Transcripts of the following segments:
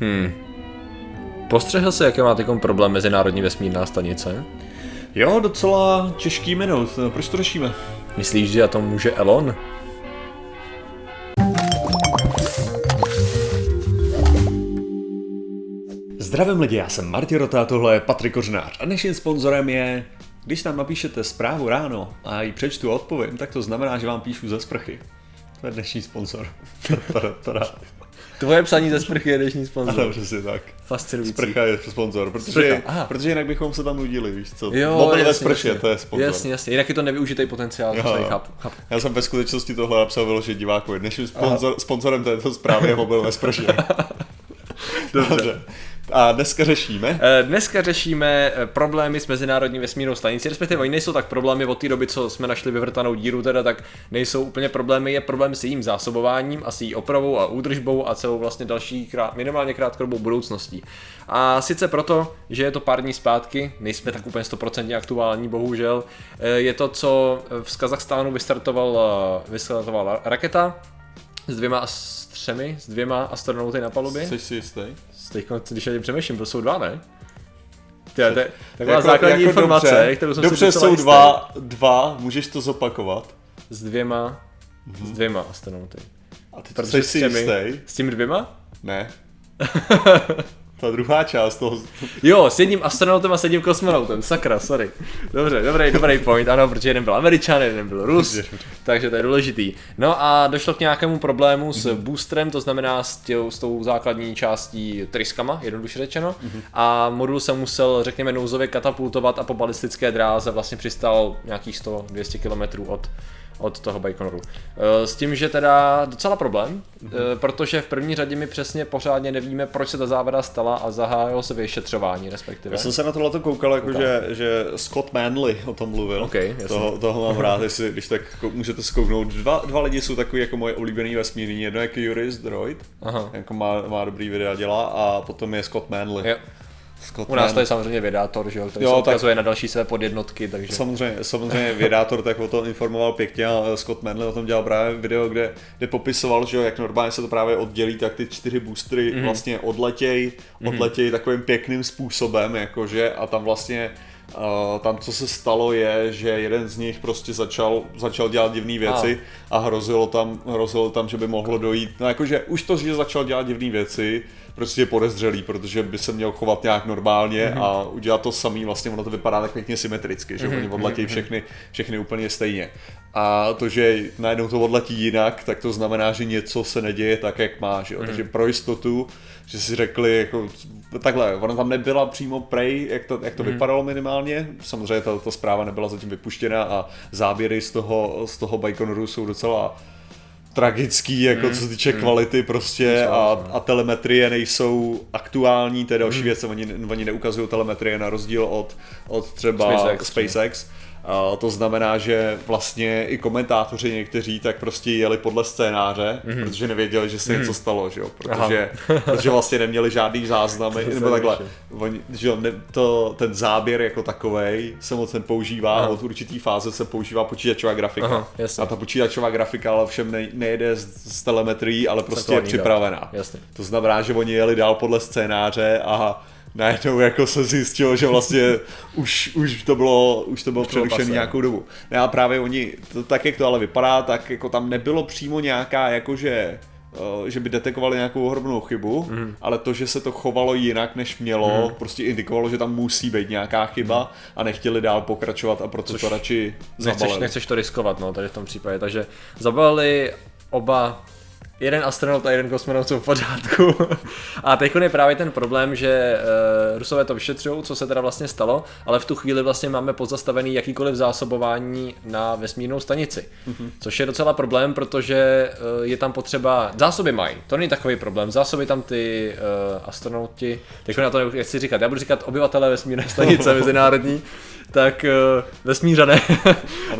Hmm. Postřehl se, jaké má teď problém Mezinárodní vesmírná stanice? Jo, docela těžký minut. Proč to řešíme? Myslíš, že a to může Elon? Zdravím lidi, já jsem Martin Rota, tohle je Patrik Kořnář a dnešním sponzorem je, když tam napíšete zprávu ráno a ji přečtu a odpovím, tak to znamená, že vám píšu ze sprchy. To je dnešní sponsor. Tvoje psaní ze sprchy je dnešní sponzor. Ano, přesně tak. Fascinující. Sprcha je sponsor, protože, Sprcha, protože jinak bychom se tam nudili, víš co. Jo, Mobil ve sprše, jasně. to je sponsor. Jasně, jasně. Jinak je to nevyužitý potenciál, Jo, to chápu, chápu. Já jsem ve skutečnosti tohle napsal vyložit divákovi. Dnešním sponzor, sponzorem této zprávy je mobil ve sprše. Dobře. A dneska řešíme. Eh, Dneska řešíme eh, problémy s Mezinárodní vesmírnou stanicí, respektive oni nejsou tak problémy od té doby, co jsme našli vyvrtanou díru, teda tak nejsou úplně problémy, je problém s jejím zásobováním a s její opravou a údržbou a celou vlastně další krát, minimálně krátkodobou budoucností. A sice proto, že je to pár dní zpátky, nejsme tak úplně 100% aktuální, bohužel, eh, je to, co v Kazachstánu vystartoval, vystartovala raketa s dvěma, s třemi, s dvěma astronauty na palubě. Jsi si jistý? Teď, když tím přemýšlím, to jsou dva, ne? Ty, to je taková Jako- základní jako informace, dobře, kterou jsem dobře si jsou jistý. dva, dva, můžeš to zopakovat. S dvěma, s dvěma astronauty. A ty Protože jsi si s těmi- jistý? S těmi dvěma? Ne. Ta druhá část toho... Jo, s jedním astronautem a s jedním kosmonautem, sakra, sorry. Dobře, dobrý, dobrý point, ano, protože jeden byl Američan, jeden byl Rus, takže to je důležitý. No a došlo k nějakému problému s boosterem, to znamená s, tě, s tou základní částí tryskama, jednoduše řečeno, a modul se musel, řekněme, nouzově katapultovat a po balistické dráze vlastně přistál nějakých 100-200 km od od toho Baikonoru. Eh, S tím, že teda docela problém, eh, protože v první řadě my přesně pořádně nevíme, proč se ta závada stala a zahájilo se vyšetřování respektive. Já jsem se na tohle koukal, jako že, že Scott Manley o tom mluvil. Ok, jasně. toho, toho mám rád, jestli, když tak kou- můžete skouknout. Dva, dva lidi jsou takový jako moje oblíbený vesmírný. Jedno je Curious Droid, Aha. jako má, má dobrý videa dělá, a potom je Scott Manley. Jo. Scott U nás to je samozřejmě vědátor, že jo, který Jo, se tak- na další své podjednotky, takže... Samozřejmě, samozřejmě vědátor tak o tom informoval pěkně a Scott Manley o tom dělal právě video, kde, kde popisoval, že jo, jak normálně se to právě oddělí, tak ty čtyři boostery mm-hmm. vlastně odletěj, odletěj takovým pěkným způsobem, jakože a tam vlastně Uh, tam, co se stalo, je, že jeden z nich prostě začal, začal dělat divné věci a hrozilo tam, hrozilo tam, že by mohlo dojít. No jakože už to, že začal dělat divné věci, prostě podezřelý, protože by se měl chovat nějak normálně mm-hmm. a udělat to samý, vlastně ono to vypadá tak pěkně symetricky, že mm-hmm. oni odletějí všechny, všechny úplně stejně. A to, že najednou to odletí jinak, tak to znamená, že něco se neděje tak, jak má, že jo? Mm-hmm. Takže pro jistotu, že si řekli, jako, takhle, ona tam nebyla přímo prej, jak to, jak to mm-hmm. vypadalo minimálně, samozřejmě ta, ta zpráva nebyla zatím vypuštěna a záběry z toho, z toho Baikonoru jsou docela tragický, jako co se týče kvality prostě a, a telemetrie nejsou aktuální, to je další věc, oni, oni neukazují telemetrie na rozdíl od, od třeba SpaceX. SpaceX. To znamená, že vlastně i komentátoři někteří tak prostě jeli podle scénáře, mm-hmm. protože nevěděli, že se mm-hmm. něco stalo, že jo? Protože, protože vlastně neměli žádný záznamy, nebo takhle. Oni, že jo, ne, to, ten záběr jako takovej se moc nepoužívá, Aha. od určitý fáze se používá počítačová grafika. Aha, jasně. a ta počítačová grafika ale všem ne, nejede z, z telemetrií, ale prostě je připravená. Jasně. To znamená, že oni jeli dál podle scénáře a najednou jako se zjistilo, že vlastně už, už to bylo, už to bylo bylo přerušené nějakou dobu. No a právě oni, to, tak jak to ale vypadá, tak jako tam nebylo přímo nějaká jakože eh, že by detekovali nějakou ohromnou chybu, mm. ale to, že se to chovalo jinak, než mělo, mm. prostě indikovalo, že tam musí být nějaká chyba mm. a nechtěli dál pokračovat a proto Což to radši Nechceš, zabalili. nechceš to riskovat, no, tady v tom případě, takže zabalili oba jeden astronaut a jeden kosmonaut jsou v pořádku. a teď je právě ten problém, že uh, Rusové to vyšetřují, co se teda vlastně stalo, ale v tu chvíli vlastně máme pozastavený jakýkoliv zásobování na vesmírnou stanici. Mm-hmm. Což je docela problém, protože uh, je tam potřeba, zásoby mají, to není takový problém, zásoby tam ty uh, astronauti, teď na to jak chci říkat, já budu říkat obyvatelé vesmírné stanice mezinárodní, tak uh, vesmířané,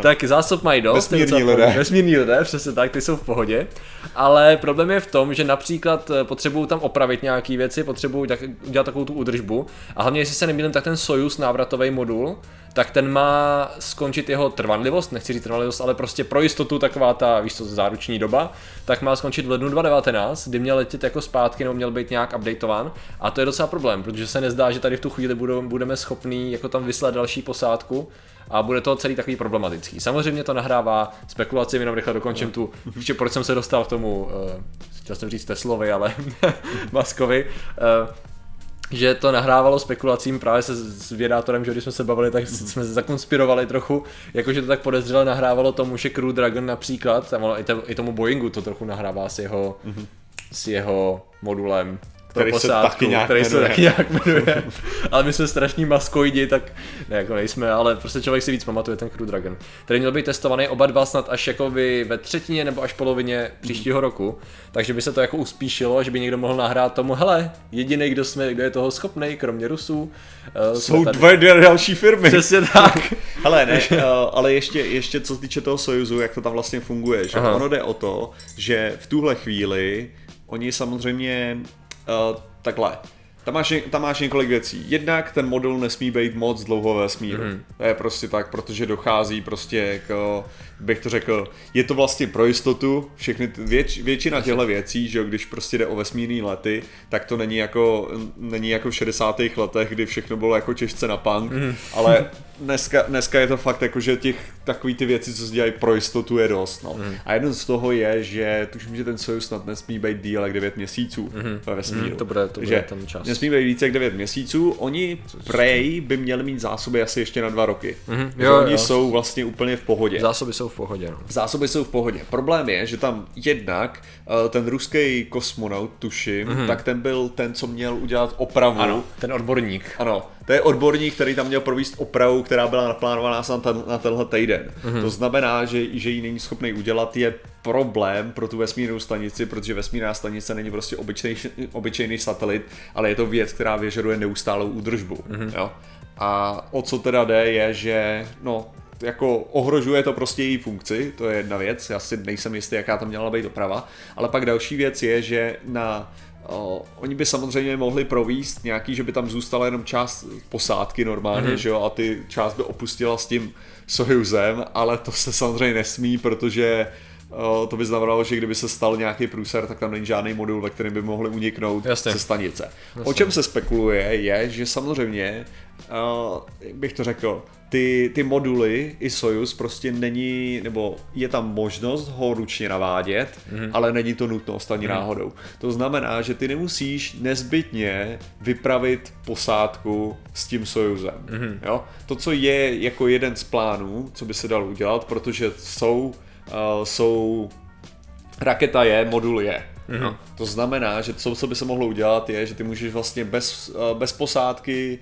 tak zásob mají dost. Vesmírní v lidé. Vesmírní lidé, přesně tak, ty jsou v pohodě. Ale problém je v tom, že například eh, potřebují tam opravit nějaké věci, potřebují tak, udělat takovou tu údržbu. A hlavně, jestli se nemýlím, tak ten Soyuz návratový modul, tak ten má skončit jeho trvanlivost, nechci říct trvanlivost, ale prostě pro jistotu taková ta, víš co, záruční doba, tak má skončit v lednu 2019, kdy měl letět jako zpátky nebo měl být nějak updateovan. A to je docela problém, protože se nezdá, že tady v tu chvíli budeme schopní jako tam vyslat další posádku, a bude to celý takový problematický. Samozřejmě to nahrává spekulaci, jenom rychle dokončím tu, že proč jsem se dostal k tomu, uh, chtěl jsem říct Teslovi, ale Maskovi, uh, že to nahrávalo spekulacím právě se s vědátorem, že když jsme se bavili, tak mm-hmm. jsme se zakonspirovali trochu, jakože to tak podezřele nahrávalo tomu, že Crew Dragon například, i tomu Boeingu to trochu nahrává s jeho, mm-hmm. s jeho modulem který posádku, se taky nějak který jmenuje. se taky nějak jmenuje. ale my jsme strašní maskoidi, tak ne, jako nejsme, ale prostě člověk si víc pamatuje ten Crew Dragon. Který měl být testovaný oba dva snad až jakoby ve třetině nebo až polovině příštího roku, takže by se to jako uspíšilo, že by někdo mohl nahrát tomu, hele, jediný, kdo, jsme, kdo je toho schopný, kromě Rusů. Uh, Jsou tady... dvě další firmy. Přesně tak. hele, ne, uh, ale ještě, ještě co se týče toho Sojuzu, jak to tam vlastně funguje, že Aha. ono jde o to, že v tuhle chvíli oni samozřejmě takhle. Tam máš, tam máš několik věcí. Jednak ten modul nesmí být moc dlouho ve vesmíru. Mm. To je prostě tak, protože dochází prostě k, bych to řekl, je to vlastně pro jistotu, všechny, věč, většina těchto věcí, že když prostě jde o vesmírné lety, tak to není jako, není jako v 60. letech, kdy všechno bylo jako těžce na punk, mm. ale dneska, dneska je to fakt jako, že těch takový ty věci, co se dělají pro jistotu je dost. No. Mm. A jeden z toho je, že tuším, že ten Soyuz snad nesmí být díl jak 9 měsíců mm. ve vesmíru. Mm, to bude, to bude ten čas. Nesmí být více jak 9 měsíců. Oni prej by měli mít zásoby asi ještě na dva roky. Mm. Jo, oni jo. jsou vlastně úplně v pohodě. Zásoby jsou v pohodě. No. Zásoby jsou v pohodě. Problém je, že tam jednak eh, ten ruský kosmonaut, tuším, mm. tak ten byl ten, co měl udělat opravu. Ano, ten odborník. Ano, to je odborník, který tam měl provést opravu, která byla naplánovaná na, ten, na tenhle týden. Mm-hmm. To znamená, že, že ji není schopný udělat, je problém pro tu vesmírnou stanici, protože vesmírná stanice není prostě obyčejný, obyčejný satelit, ale je to věc, která vyžaduje neustálou údržbu. Mm-hmm. Jo? A o co teda jde, je, že no, jako ohrožuje to prostě její funkci, to je jedna věc, já si nejsem jistý, jaká tam měla být doprava, ale pak další věc je, že na O, oni by samozřejmě mohli províst nějaký, že by tam zůstala jenom část posádky normálně, mm-hmm. že jo, a ty část by opustila s tím Sojuzem, ale to se samozřejmě nesmí, protože o, to by znamenalo, že kdyby se stal nějaký průser, tak tam není žádný modul, ve kterém by mohli uniknout Jasně. ze stanice. Jasně. O čem se spekuluje je, že samozřejmě, o, jak bych to řekl, ty, ty moduly i Soyuz prostě není, nebo je tam možnost ho ručně navádět, mm-hmm. ale není to nutnost ani mm-hmm. náhodou. To znamená, že ty nemusíš nezbytně vypravit posádku s tím Soyuzem. Mm-hmm. Jo? To, co je jako jeden z plánů, co by se dalo udělat, protože jsou, uh, jsou raketa je, modul je. No. To znamená, že co, co by se mohlo udělat je, že ty můžeš vlastně bez, uh, bez posádky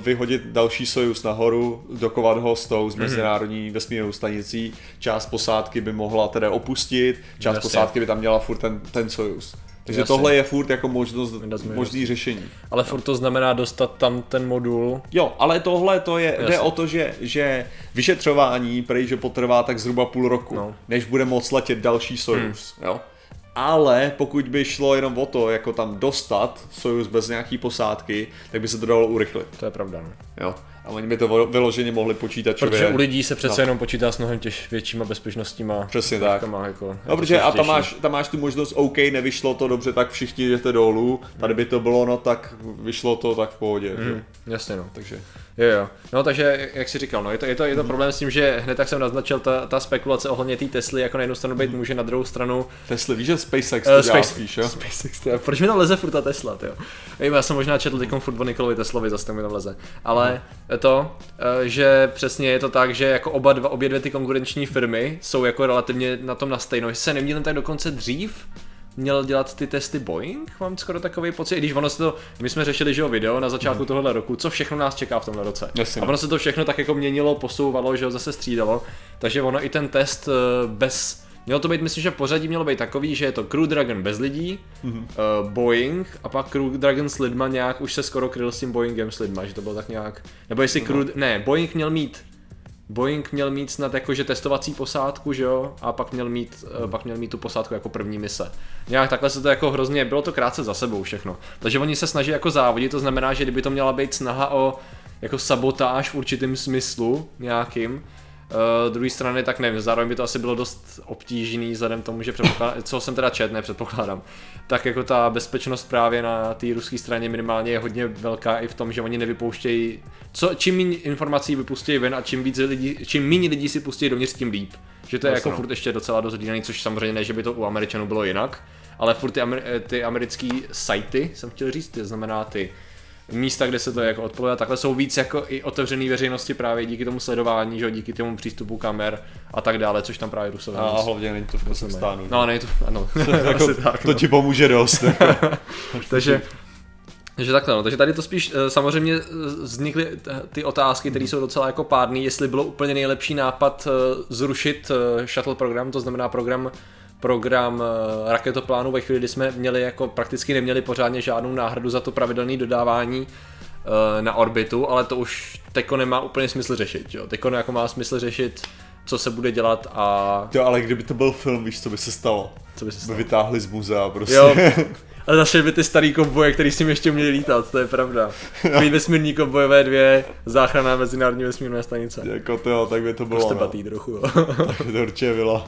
vyhodit další Sojus nahoru, dokovat ho s tou z mhm. mezinárodní vesmírnou stanicí, část posádky by mohla tedy opustit, část Jasně. posádky by tam měla furt ten, ten Sojus. Takže Jasně. tohle je furt jako možnost, možný řešení. Ale furt to znamená dostat tam ten modul. Jo, ale tohle to je, Jasně. jde o to, že, že vyšetřování prej, že potrvá tak zhruba půl roku, no. než bude moc letět další Sojus. Hmm. Jo? Ale pokud by šlo jenom o to, jako tam dostat Sojus bez nějaký posádky, tak by se to dalo urychlit. To je pravda. No. Jo. A oni by to vyloženě mohli počítat. Protože u lidí se přece no. jenom počítá s mnohem těž většíma bezpečnostíma. Přesně tak. Jako, no, protože a tam máš, tam máš tu možnost, OK, nevyšlo to dobře, tak všichni jdete dolů. Tady by to bylo, no tak vyšlo to, tak v pohodě. Mm, jasně no. Takže. Jo, jo. No takže, jak jsi říkal, no, je to, je to, je to problém s tím, že hned tak jsem naznačil, ta, ta spekulace ohledně té Tesly, jako na jednu stranu být může, na druhou stranu... Tesly, víš, že SpaceX to uh, Space, spíš, jo? SpaceX, to, proč mi tam leze furt ta Tesla, jo? Já jsem možná četl teď furt o Nikolovi Teslovi, zase mi tam leze. Ale no. to, uh, že přesně je to tak, že jako oba dva, obě dvě ty konkurenční firmy jsou jako relativně na tom na stejno. Jestli se neměli tak dokonce dřív, měl dělat ty testy Boeing, mám skoro takový pocit, i když ono se to, my jsme řešili, že jo, video na začátku mm. tohohle roku, co všechno nás čeká v tomhle roce. Jasně. A ono se to všechno tak jako měnilo, posouvalo, že jo, zase střídalo, takže ono i ten test eh, bez, Mělo to být, myslím, že pořadí mělo být takový, že je to Crew Dragon bez lidí, mm-hmm. uh, Boeing a pak Crew Dragon s lidma nějak už se skoro kryl s tím Boeingem s lidma, že to bylo tak nějak, nebo jestli no. Crew, ne, Boeing měl mít Boeing měl mít snad jakože testovací posádku, že jo, a pak měl mít, hmm. pak měl mít tu posádku jako první mise. Nějak takhle se to jako hrozně, bylo to krátce za sebou všechno. Takže oni se snaží jako závodit, to znamená, že kdyby to měla být snaha o jako sabotáž v určitém smyslu nějakým. Uh, druhé strany tak nevím, zároveň by to asi bylo dost obtížný vzhledem tomu, že předpokládám, co jsem teda čet, ne předpokládám, tak jako ta bezpečnost právě na té ruské straně minimálně je hodně velká i v tom, že oni nevypouštějí, co, čím méně informací vypustí ven a čím víc lidí, čím méně lidí si pustí dovnitř, tím líp. Že to je Jasně, jako no. furt ještě docela dost hlídaný, což samozřejmě ne, že by to u Američanů bylo jinak, ale furt ty, amer, ty americké sajty, jsem chtěl říct, to znamená ty místa, kde se to jako odpoluje a takhle jsou víc jako i otevřený veřejnosti právě díky tomu sledování, že díky tomu přístupu kamer a tak dále, což tam právě Rusové A hlavně není to v Kazachstánu. No, ne, to, ano, jako, tak, to no. ti pomůže dost. Jako. Takže, takže takhle, no. Takže tady to spíš eh, samozřejmě eh, vznikly ty otázky, které jsou docela jako pádný, jestli bylo úplně nejlepší nápad eh, zrušit shuttle program, to znamená program program eh, raketoplánu ve chvíli, kdy jsme měli jako prakticky neměli pořádně žádnou náhradu za to pravidelné dodávání eh, na orbitu, ale to už teko nemá úplně smysl řešit, jo. Teko jako má smysl řešit, co se bude dělat a Jo, ale kdyby to byl film, víš, co by se stalo? co by se By stalo. vytáhli z muzea prostě. Jo, ale zase by ty starý kovboje, který s tím ještě měli lítat, to je pravda. Mít vesmírní kovbojové dvě, záchrana mezinárodní vesmírné stanice. jako to jo, tak by to bylo. Prostě no. batý trochu, jo. Tak by to určitě bylo.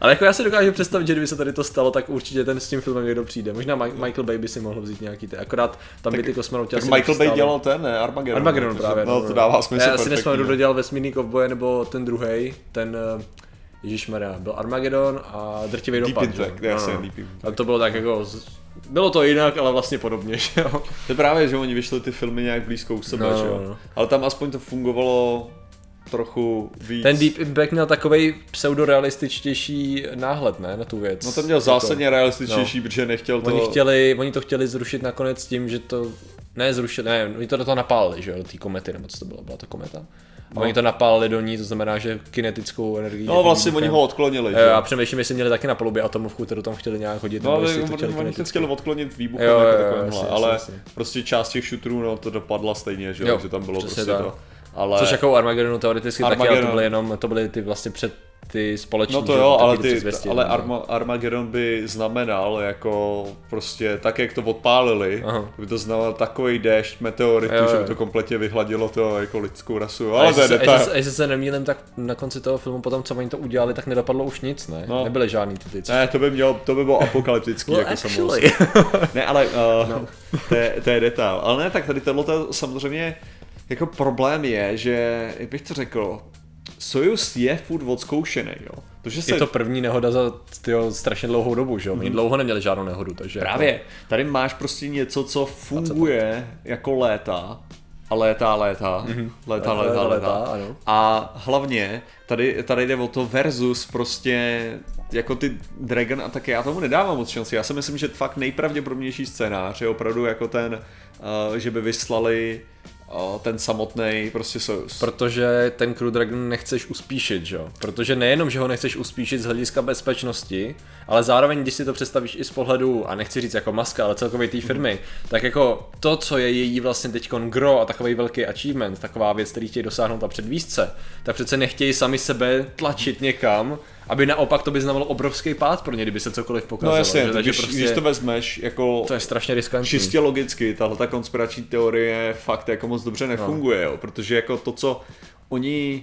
Ale jako já si dokážu představit, že kdyby se tady to stalo, tak určitě ten s tím filmem někdo přijde. Možná Mi- Michael Bay by si mohl vzít nějaký ty, akorát tam by ty kosmonauti Tak asi Michael Bay dělal ten, ne? Armageddon. Armageddon právě. No, to dává smysl Já si no. kdo dělal vesmírný kovboje, nebo ten druhý, ten uh, Ježišmarja, byl Armageddon a drtivý Deep dopad. Impact, jo? jasně, No, no. Deep Impact. A to bylo tak jako, z- bylo to jinak, ale vlastně podobně, že jo. To je právě, že oni vyšli ty filmy nějak blízko u sebe, No, že no, jo. no. Ale tam aspoň to fungovalo trochu víc. Ten Deep Impact měl takový pseudorealističtější náhled, ne, na tu věc. No to měl zásadně realističnější, No. protože nechtěl to... Oni, chtěli, oni to chtěli zrušit nakonec tím, že to, ne zrušili, ne, oni to do toho napálili, že jo, do té komety, nebo co to bylo, byla to kometa. No. oni to napálili do ní, to znamená, že kinetickou energii. No vlastně oni ho odklonili, že Jo, jo. a přemýšlím, jestli měli taky na palubě atomovku, kterou tam chtěli nějak hodit, No ale jestli to oni, chtěli oni to chtěli odklonit výbuchem Jo, jako jo, jo, takovýmhle, jasně, ale jasně, prostě část těch šutrů, no to dopadla stejně, že jo, Jo, takže tam bylo prostě tak. to. Ale... Což jako u Armageddonu teoreticky taky, ale to Armageddon. byly jenom, to byly ty vlastně před ty společní. No to jo, taky ale, ty předzvěsti, ale no. Arma, Armageddon by znamenal jako prostě tak, jak to odpálili, Aha. by to znamenal takový déšť meteoritů, Jo, že by to kompletně vyhladilo to jako lidskou rasu, A ale to je jestli, se, detail. jestli, se- jestli se nemýlím, tak na konci toho filmu potom, co oni to udělali, tak nedopadlo už nic, ne? No. Nebyly žádný ty co- Ne, to by, mělo, to by bylo apokalyptický, Well, jako samozřejmě. Ne, ale uh, no. to, je, to je detail. Ale ne, tak tady tohle to samozřejmě jako problém je, že, jak bych to řekl, Sojus je furt odzkoušený, jo. To, že se Je to první nehoda za tyjo, strašně dlouhou dobu, že jo? Oni dlouho neměli žádnou nehodu, takže... Mhm. Právě, tady máš prostě něco, co funguje jako léta a léta, léta, léta, léta, Léta, léta, léta, ano. A hlavně, tady, tady jde o to versus prostě jako ty Dragon a tak já tomu nedávám moc šanci. Já si myslím, že fakt nejpravděpodobnější scénář je opravdu jako ten, uh, že by vyslali ten samotný prostě Sojus. Protože ten Crew Dragon nechceš uspíšit, že jo? Protože nejenom, že ho nechceš uspíšit z hlediska bezpečnosti, ale zároveň, když si to představíš i z pohledu, a nechci říct jako maska, ale celkově té firmy, tak jako to, co je její vlastně teď gro a takový velký achievement, taková věc, který chtějí dosáhnout a předvízce, tak přece nechtějí sami sebe tlačit někam, aby naopak to by znamenalo obrovský pád pro ně, kdyby se cokoliv pokazilo. No jasně, že? Takže když, prostě když to vezmeš jako to je strašně riskantní. čistě logicky, tahle ta konspirační teorie fakt jako moc dobře nefunguje, jo, protože jako to, co oni,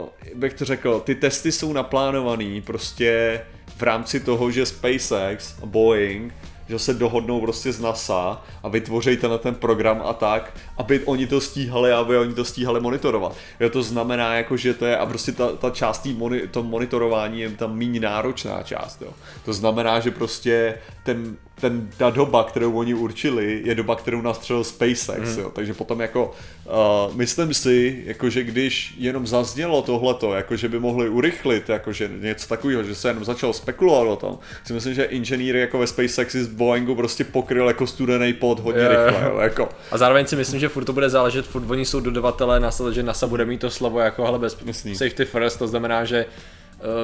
uh, bych to řekl, ty testy jsou naplánovaný prostě v rámci toho, že SpaceX a Boeing že se dohodnou prostě z NASA a vytvoří ten, ten program a tak, aby oni to stíhali, aby oni to stíhali monitorovat. Jo, to znamená jako, že to je, a prostě ta, ta část tý moni, to monitorování je tam méně náročná část, jo. To znamená, že prostě ten, ten, ta doba, kterou oni určili, je doba, kterou nastřelil SpaceX, mm. jo. Takže potom jako, uh, myslím si, jako, že když jenom zaznělo tohleto, jako, že by mohli urychlit, jako, že něco takového, že se jenom začalo spekulovat o tom, si myslím, že inženýry jako ve SpaceXi z Boeingu prostě pokryl jako studený pod hodně jo. rychle, jo, jako. A zároveň si myslím, že furt to bude záležet, furt oni jsou dodavatelé, následně, že NASA bude mít to slovo jako hele bez Jasný. safety first, to znamená, že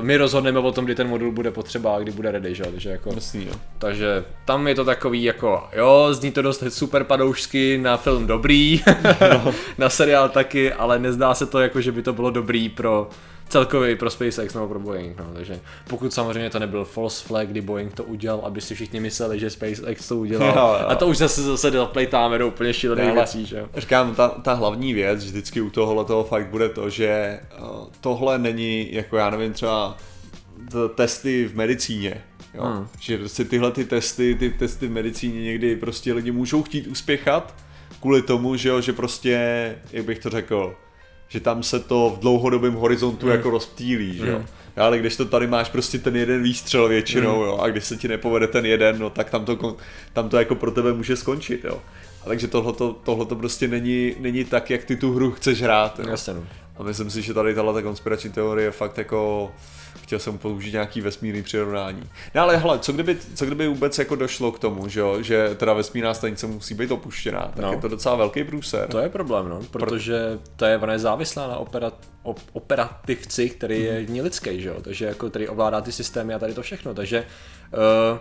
my rozhodneme o tom, kdy ten modul bude potřeba a kdy bude ready, že? jo, takže jako, Jasný, jo. takže tam je to takový jako, jo, zní to dost super padoušsky, na film dobrý, No. na seriál taky, ale nezdá se to jako, že by to bylo dobrý pro celkově pro SpaceX nebo pro Boeing, no, takže pokud samozřejmě to nebyl false flag, kdy Boeing to udělal, aby si všichni mysleli, že SpaceX to udělal, Jo, jo. a to už zase zase zaplejtáme do úplně šílených věcí, že jo. Říkám, ta, ta hlavní věc vždycky u tohohle toho fakt bude to, že eh, tohle není, jako já nevím, třeba testy v medicíně. Jo? Hmm. Že prostě tyhle ty testy, ty testy v medicíně někdy prostě lidi můžou chtít uspěchat kvůli tomu, že jo, že prostě, jak bych to řekl, že tam se to v dlouhodobém horizontu jako rozptýlí, že jo. Hmm. Ale když to tady máš prostě ten jeden výstřel většinou, jo, a když se ti nepovede ten jeden, no tak tam to, tam to jako pro tebe může skončit, jo. A takže tohleto, tohleto prostě není, není tak, jak ty tu hru chceš hrát, jo. Jasně, no. A myslím si, že tady tahle konspirační teorie je fakt jako chtěl jsem použít nějaký vesmírný přirovnání. No ale hele, co kdyby, co kdyby vůbec jako došlo k tomu, že, jo, že teda vesmírná stanice musí být opuštěná, tak No. je to docela velký průser. To je problém, no, protože to je, ona je závislá na operat, op, operativci, který je mm. lidský, že jo, takže jako, který ovládá ty systémy a tady to všechno, takže uh,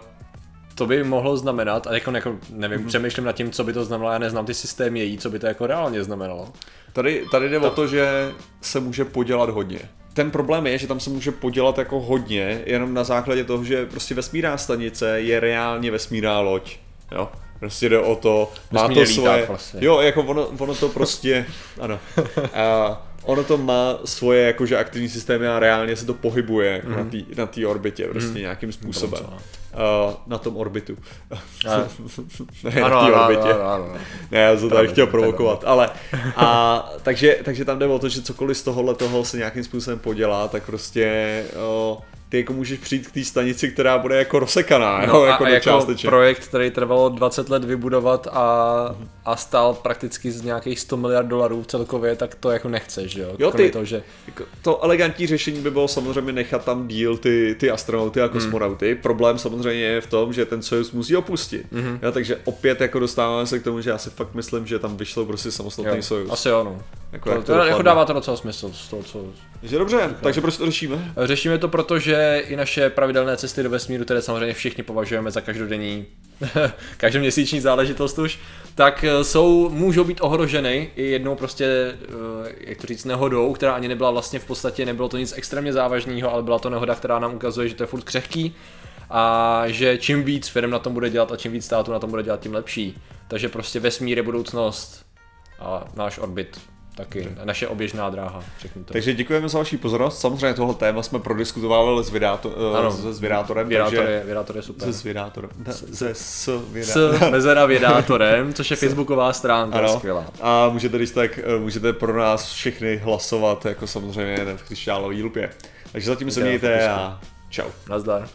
to by mohlo znamenat, a jako, jako nevím, mm. přemýšlím nad tím, co by to znamenalo, já neznám ty systémy její, co by to jako reálně znamenalo. Tady, tady jde o to, že se může podělat hodně. Ten problém je, že tam se může podělat jako hodně, jenom na základě toho, že prostě vesmírná stanice je reálně vesmírná loď. Jo? Prostě jde o to, má to svoje, vlastně. jo, jako ono, ono to prostě, ano, a ono to má svoje jakože aktivní systémy a reálně se to pohybuje jako Mhm. na té na orbitě prostě nějakým způsobem. Uh, na tom orbitu. Ne, na té orbitě. ano, ano. Ne, já jsem tady chtěl provokovat, ale a, takže, takže tam jde o to, že cokoliv z tohohle toho se nějakým způsobem podělá, tak prostě o, ty jako můžeš přijít k té stanici, která bude jako rozsekaná, No jo, a, jako, a do jako částeček. projekt, který trvalo 20 let vybudovat a, a stál prakticky z nějakých 100 miliard dolarů celkově, tak to jako nechceš, že jo? Jo, ty- toho, že Jako To elegantní řešení by bylo samozřejmě nechat tam díl ty, ty astronauty a kosmonauty. Problém samozřejmě je v tom, že ten Soyuz musí opustit. Mm-hmm. Jo, takže opět jako dostáváme se k tomu, že já si fakt myslím, že tam vyšlo prostě samostatný jo, Soyuz. asi jo, no. Jako To, jak to, to jako dopadne. dává to docela smysl z toho, co... Takže dobře, takže proč to řešíme? Řešíme to proto, že i naše pravidelné cesty do vesmíru, které samozřejmě všichni považujeme za každodenní, každoměsíční záležitost už, tak eh, jsou, můžou být ohroženy i jednou prostě, eh, jak to říct, nehodou, která ani nebyla vlastně v podstatě, nebylo to nic extrémně závažného, ale byla to nehoda, která nám ukazuje, že to je furt křehký a že čím víc firm na tom bude dělat a čím víc států na tom bude dělat, tím lepší. Takže prostě vesmír je budoucnost a náš orbit taky, naše oběžná dráha, řeknu to. Takže děkujeme za vaši pozornost. Samozřejmě tohle téma jsme prodiskutovali s, vydáto, Ano. s, s vydátorem, Vědátor takže... je, vědátor je super. Se vydátorem. Ne, Se s vydátorem. s mezera vědátorem, což je facebooková stránka, Ano. skvělá. A můžete, když tak, eh, můžete pro nás všechny hlasovat, jako samozřejmě v křišťálový lupě. Takže zatím se mějte a čau. Nazdar.